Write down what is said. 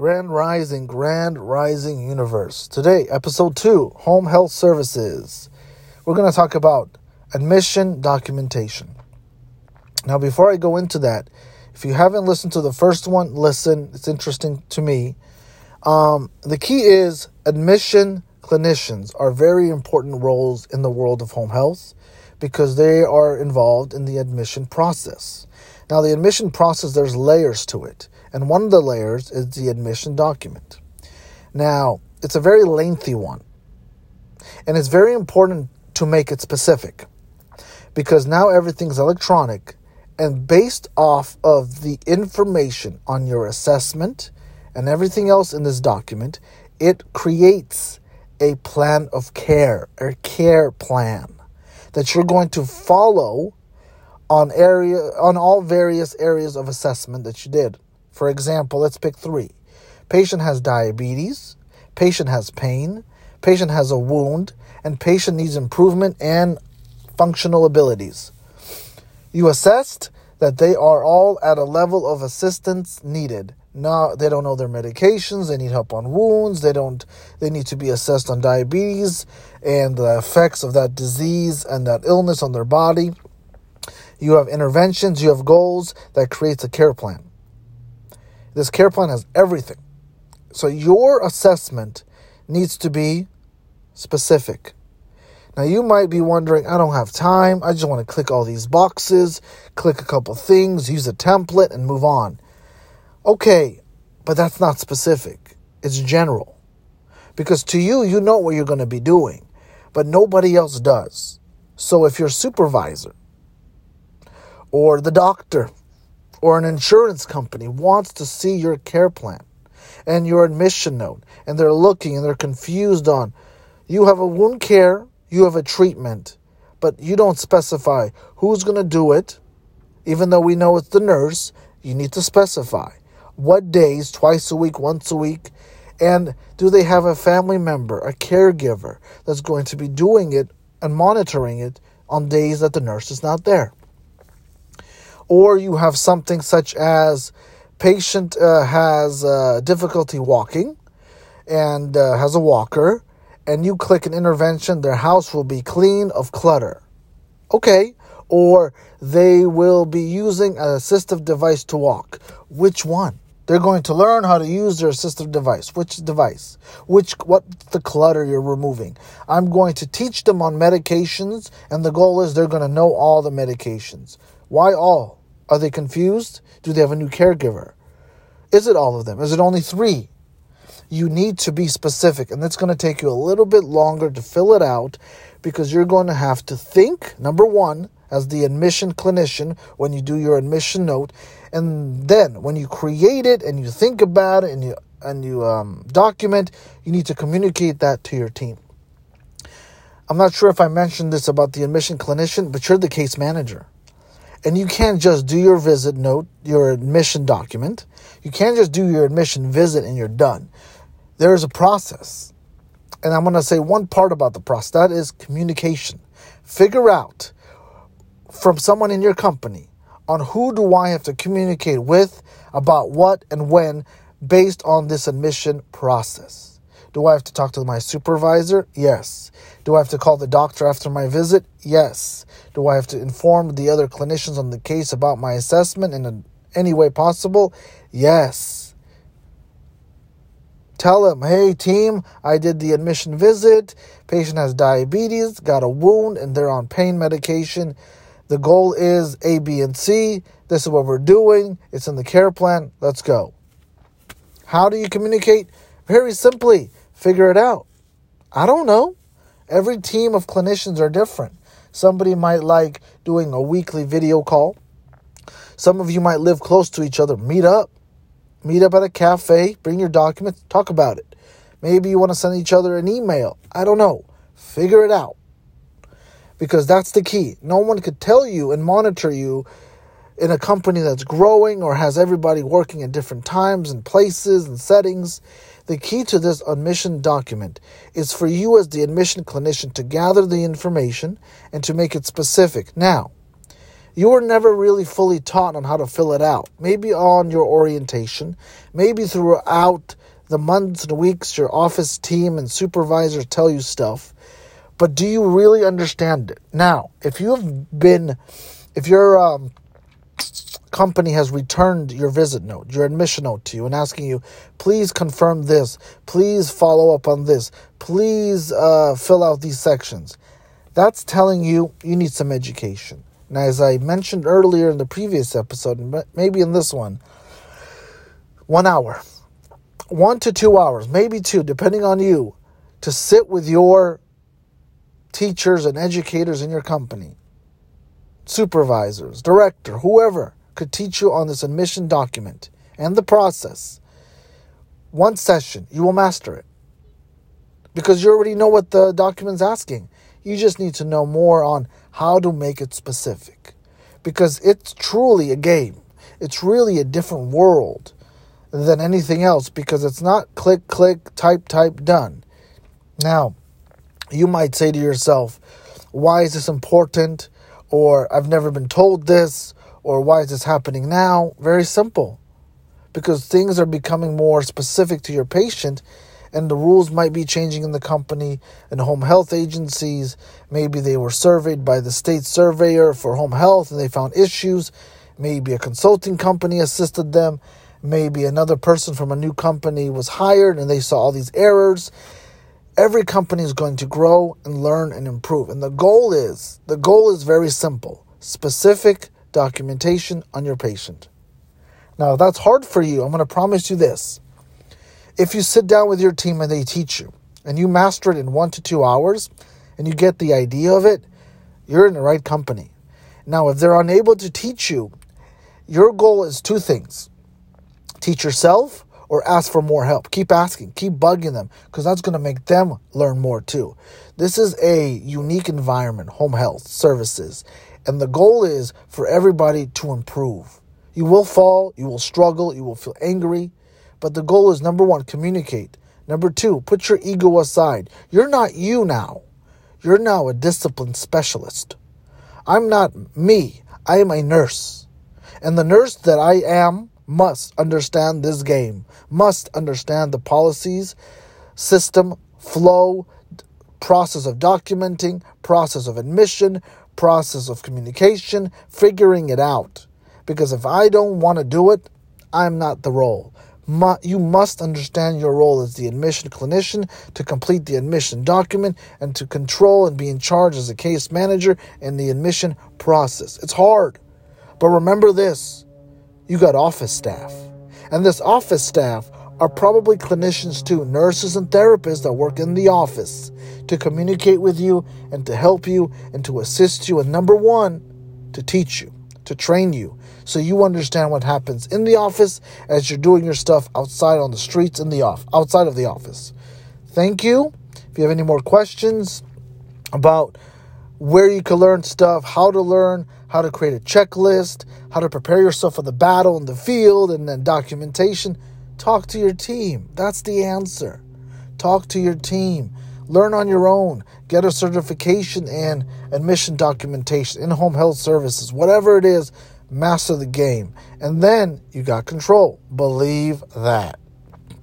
Grand Rising, Grand Rising Universe. Today, episode 2 Home Health Services. We're going to talk about admission documentation. Now, before I go into that, if you haven't listened to the first one, listen. It's interesting to me. Um, the key is admission clinicians are very important roles in the world of home health because they are involved in the admission process. Now, the admission process, there's layers to it, and one of the layers is the admission document. Now, it's a very lengthy one, and it's very important to make it specific because now everything's electronic and based off of the information on your assessment and everything else in this document, it creates a plan of care, a care plan that you're going to follow on area on all various areas of assessment that you did. For example, let's pick 3. Patient has diabetes, patient has pain, patient has a wound, and patient needs improvement and functional abilities. You assessed that they are all at a level of assistance needed. Now they don't know their medications. They need help on wounds. They don't. They need to be assessed on diabetes and the effects of that disease and that illness on their body. You have interventions. You have goals that creates a care plan. This care plan has everything. So your assessment needs to be specific. Now you might be wondering, I don't have time. I just want to click all these boxes, click a couple things, use a template, and move on. Okay, but that's not specific. It's general. Because to you, you know what you're going to be doing, but nobody else does. So if your supervisor or the doctor or an insurance company wants to see your care plan and your admission note, and they're looking and they're confused on you have a wound care, you have a treatment, but you don't specify who's going to do it, even though we know it's the nurse, you need to specify what days, twice a week, once a week, and do they have a family member, a caregiver that's going to be doing it and monitoring it on days that the nurse is not there? Or you have something such as patient uh, has uh, difficulty walking and uh, has a walker, and you click an intervention, their house will be clean of clutter. Okay. Or they will be using an assistive device to walk. Which one? They're going to learn how to use their assistive device. Which device? Which what the clutter you're removing? I'm going to teach them on medications, and the goal is they're going to know all the medications. Why all? Are they confused? Do they have a new caregiver? Is it all of them? Is it only three? You need to be specific, and that's going to take you a little bit longer to fill it out because you're going to have to think, number one, as the admission clinician when you do your admission note, and then when you create it and you think about it and you and you um, document, you need to communicate that to your team. I'm not sure if I mentioned this about the admission clinician, but you're the case manager. And you can't just do your visit note, your admission document. You can't just do your admission visit and you're done. There is a process. And I'm going to say one part about the process that is communication. Figure out from someone in your company on who do I have to communicate with about what and when based on this admission process. Do I have to talk to my supervisor? Yes. Do I have to call the doctor after my visit? Yes. Do I have to inform the other clinicians on the case about my assessment in any way possible? Yes. Tell them, hey team, I did the admission visit. Patient has diabetes, got a wound, and they're on pain medication. The goal is A, B, and C. This is what we're doing. It's in the care plan. Let's go. How do you communicate? Very simply, figure it out. I don't know. Every team of clinicians are different. Somebody might like doing a weekly video call. Some of you might live close to each other. Meet up. Meet up at a cafe. Bring your documents. Talk about it. Maybe you want to send each other an email. I don't know. Figure it out because that's the key. No one could tell you and monitor you in a company that's growing or has everybody working at different times and places and settings. The key to this admission document is for you as the admission clinician to gather the information and to make it specific. Now, You were never really fully taught on how to fill it out. Maybe on your orientation, maybe throughout the months and weeks your office team and supervisors tell you stuff. But do you really understand it? Now, if you have been, if your um, company has returned your visit note, your admission note to you, and asking you, please confirm this, please follow up on this, please uh, fill out these sections, that's telling you you need some education. Now, as I mentioned earlier in the previous episode, maybe in this one, one hour, one to two hours, maybe two, depending on you, to sit with your teachers and educators in your company, supervisors, director, whoever could teach you on this admission document and the process. One session, you will master it. Because you already know what the document's asking. You just need to know more on how to make it specific. Because it's truly a game. It's really a different world than anything else because it's not click, click, type, type, done. Now, you might say to yourself, why is this important? Or I've never been told this, or why is this happening now? Very simple. Because things are becoming more specific to your patient and the rules might be changing in the company and home health agencies. Maybe they were surveyed by the state surveyor for home health and they found issues. Maybe a consulting company assisted them. Maybe another person from a new company was hired and they saw all these errors. Every company is going to grow and learn and improve. And the goal is the goal is very simple. Specific documentation on your patient. Now, if that's hard for you, I'm going to promise you this if you sit down with your team and they teach you and you master it in one to two hours and you get the idea of it, you're in the right company. Now, if they're unable to teach you, your goal is two things teach yourself or ask for more help. Keep asking, keep bugging them because that's going to make them learn more too. This is a unique environment, home health services, and the goal is for everybody to improve. You will fall, you will struggle, you will feel angry, but the goal is number one, communicate. Number two, put your ego aside. You're not you now. You're now a discipline specialist. I'm not me. I am a nurse. And the nurse that I am must understand this game, must understand the policies, system, flow, process of documenting, process of admission, process of communication, figuring it out. Because if I don't want to do it, I'm not the role you must understand your role as the admission clinician to complete the admission document and to control and be in charge as a case manager in the admission process. It's hard. But remember this you got office staff. And this office staff are probably clinicians too, nurses and therapists that work in the office to communicate with you and to help you and to assist you. And number one, to teach you, to train you, so you understand what happens in the office as you're doing your stuff outside on the streets in the off outside of the office. Thank you. If you have any more questions about where you can learn stuff, how to learn, how to create a checklist, how to prepare yourself for the battle in the field, and then documentation, talk to your team. That's the answer. Talk to your team. Learn on your own. Get a certification in admission documentation, in home health services, whatever it is master the game. And then you got control. Believe that.